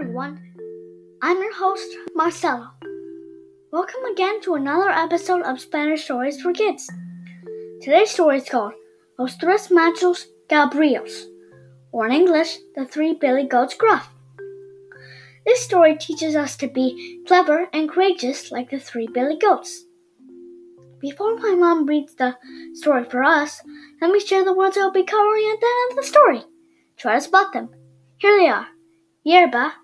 everyone. I'm your host, Marcelo. Welcome again to another episode of Spanish Stories for Kids. Today's story is called Los Tres Machos Cabríos, or in English, The Three Billy Goats Gruff. This story teaches us to be clever and courageous like the three billy goats. Before my mom reads the story for us, let me share the words I'll be covering at the end of the story. Try to spot them. Here they are Yerba,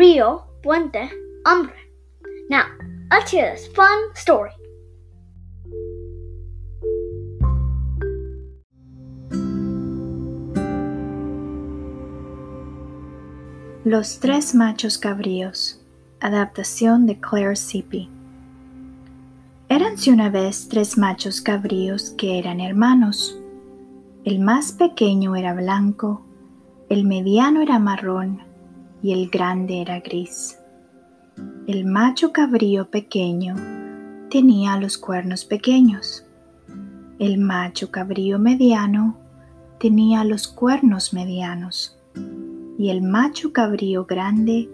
Rio, Puente, Hombre. Now, let's hear this fun story. Los tres machos cabríos. Adaptación de Claire Sippy. Éranse una vez tres machos cabríos que eran hermanos. El más pequeño era blanco, el mediano era marrón y el grande era gris. El macho cabrío pequeño tenía los cuernos pequeños. El macho cabrío mediano tenía los cuernos medianos y el macho cabrío grande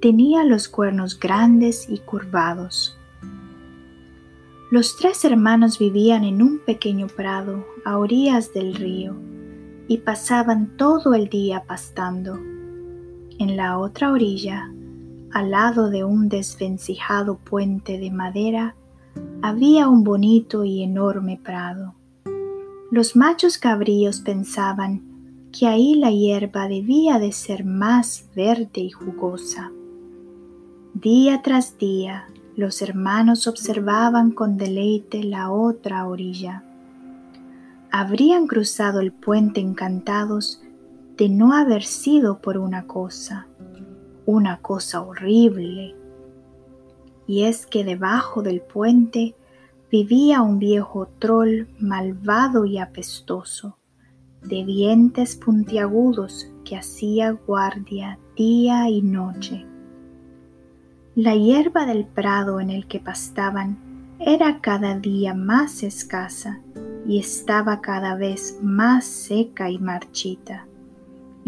tenía los cuernos grandes y curvados. Los tres hermanos vivían en un pequeño prado a orillas del río y pasaban todo el día pastando. En la otra orilla, al lado de un desvencijado puente de madera, había un bonito y enorme prado. Los machos cabríos pensaban que ahí la hierba debía de ser más verde y jugosa. Día tras día los hermanos observaban con deleite la otra orilla. Habrían cruzado el puente encantados de no haber sido por una cosa, una cosa horrible. Y es que debajo del puente vivía un viejo troll malvado y apestoso de dientes puntiagudos que hacía guardia día y noche. La hierba del prado en el que pastaban era cada día más escasa y estaba cada vez más seca y marchita,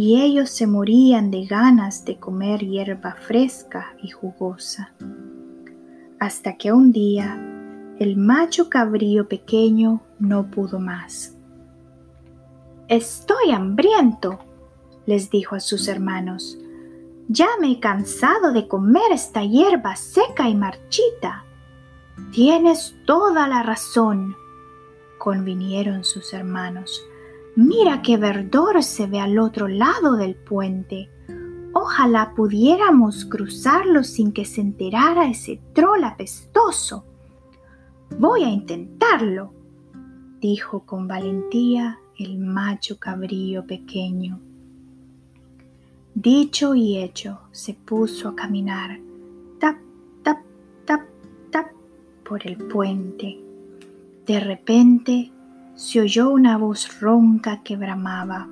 y ellos se morían de ganas de comer hierba fresca y jugosa. Hasta que un día el macho cabrío pequeño no pudo más Estoy hambriento, les dijo a sus hermanos. Ya me he cansado de comer esta hierba seca y marchita. Tienes toda la razón, convinieron sus hermanos. Mira qué verdor se ve al otro lado del puente. Ojalá pudiéramos cruzarlo sin que se enterara ese troll apestoso. Voy a intentarlo, dijo con valentía el macho cabrío pequeño. Dicho y hecho, se puso a caminar, tap, tap, tap, tap, por el puente. De repente se oyó una voz ronca que bramaba.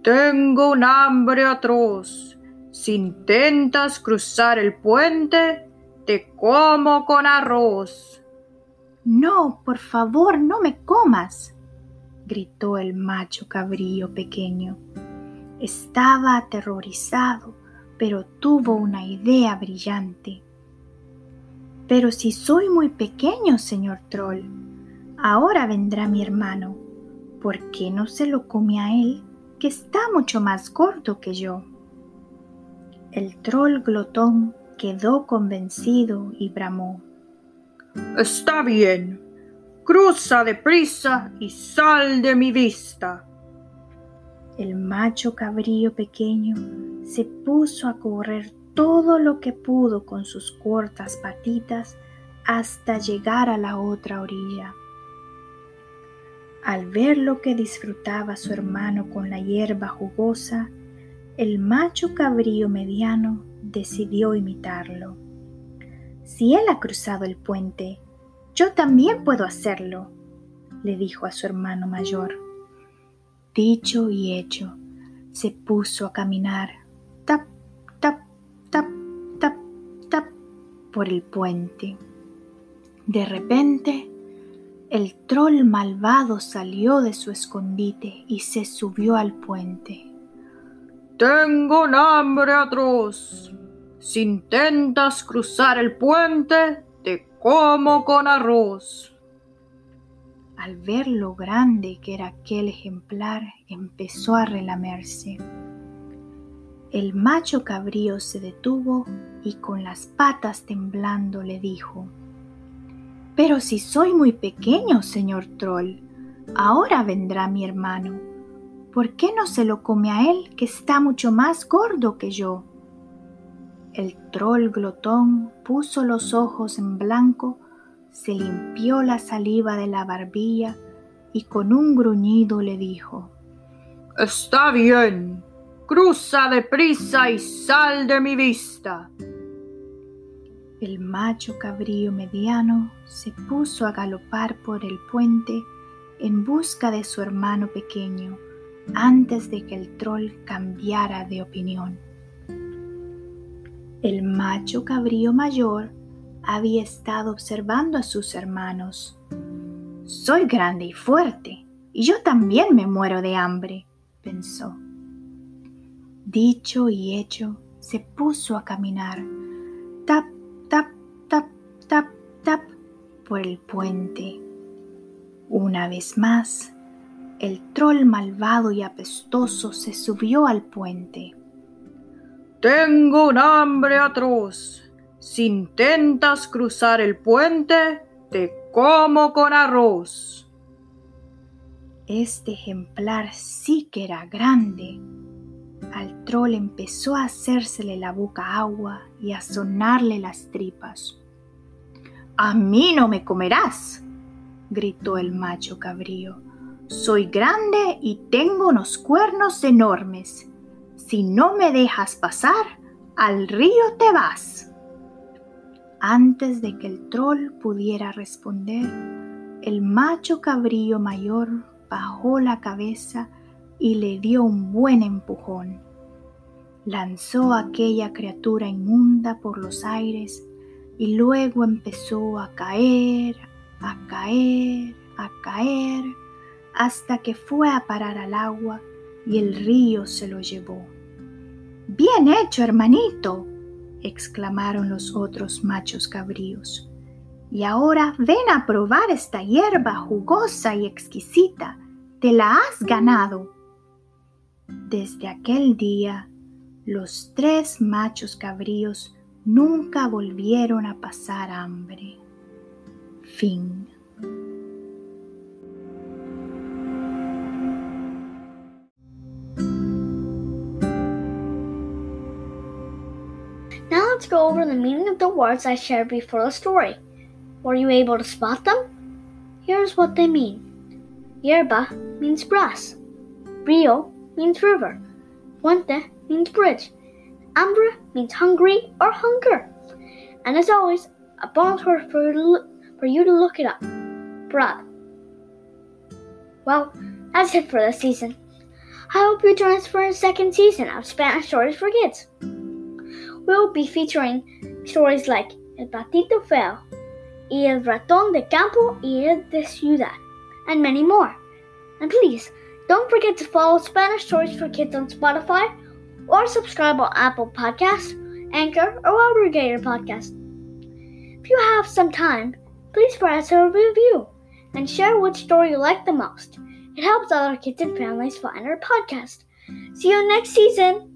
Tengo un hambre atroz. Si intentas cruzar el puente, te como con arroz. No, por favor, no me comas, gritó el macho cabrío pequeño. Estaba aterrorizado, pero tuvo una idea brillante. Pero si soy muy pequeño, señor Troll, ahora vendrá mi hermano. ¿Por qué no se lo come a él, que está mucho más gordo que yo? El troll glotón quedó convencido y bramó. Está bien, Cruza deprisa y sal de mi vista. El macho cabrío pequeño se puso a correr todo lo que pudo con sus cortas patitas hasta llegar a la otra orilla. Al ver lo que disfrutaba su hermano con la hierba jugosa, el macho cabrío mediano decidió imitarlo. Si él ha cruzado el puente, yo también puedo hacerlo, le dijo a su hermano mayor. Dicho y hecho, se puso a caminar, tap, tap, tap, tap, tap, por el puente. De repente, el troll malvado salió de su escondite y se subió al puente. Tengo un hambre atroz. Si intentas cruzar el puente, te como con arroz. Al ver lo grande que era aquel ejemplar, empezó a relamerse. El macho cabrío se detuvo y con las patas temblando le dijo, Pero si soy muy pequeño, señor troll, ahora vendrá mi hermano. ¿Por qué no se lo come a él, que está mucho más gordo que yo? El troll glotón puso los ojos en blanco, se limpió la saliva de la barbilla y con un gruñido le dijo, Está bien, Cruza deprisa y sal de mi vista. El macho cabrío mediano se puso a galopar por el puente en busca de su hermano pequeño antes de que el troll cambiara de opinión. El macho cabrío mayor había estado observando a sus hermanos. Soy grande y fuerte, y yo también me muero de hambre, pensó. Dicho y hecho, se puso a caminar, tap, tap, tap, por el puente. Una vez más, el troll malvado y apestoso se subió al puente. Tengo un hambre atroz. Si intentas cruzar el puente, te como con arroz. Este ejemplar sí que era grande al troll empezó a hacérsele la boca agua y a sonarle las tripas. A mí no me comerás, gritó el macho cabrío. Soy grande y tengo unos cuernos enormes. Si no me dejas pasar, al río te vas. Antes de que el troll pudiera responder, el macho cabrío mayor bajó la cabeza y le dio un buen empujón. Lanzó a aquella criatura inmunda por los aires y luego empezó a caer, a caer, a caer, hasta que fue a parar al agua y el río se lo llevó. Bien hecho, hermanito, exclamaron los otros machos cabríos. Y ahora ven a probar esta hierba jugosa y exquisita. Te la has ganado. Desde aquel día, los tres machos cabríos nunca volvieron a pasar hambre. Fin. Now let's go over the meaning of the words I shared before the story. Were you able to spot them? Here's what they mean. Yerba means grass. Rio means river. Puente means bridge. Hambre means hungry or hunger. And as always, a bonus word for you to look, for you to look it up. Brad. Well, that's it for this season. I hope you join us for a second season of Spanish Stories for Kids. We'll be featuring stories like El Patito Feo, y El Ratón de Campo y El de Ciudad, and many more. And please, don't forget to follow Spanish Stories for Kids on Spotify or subscribe on Apple Podcasts, Anchor, or wherever you get your podcast. If you have some time, please write us a review and share which story you like the most. It helps other kids and families find our podcast. See you next season!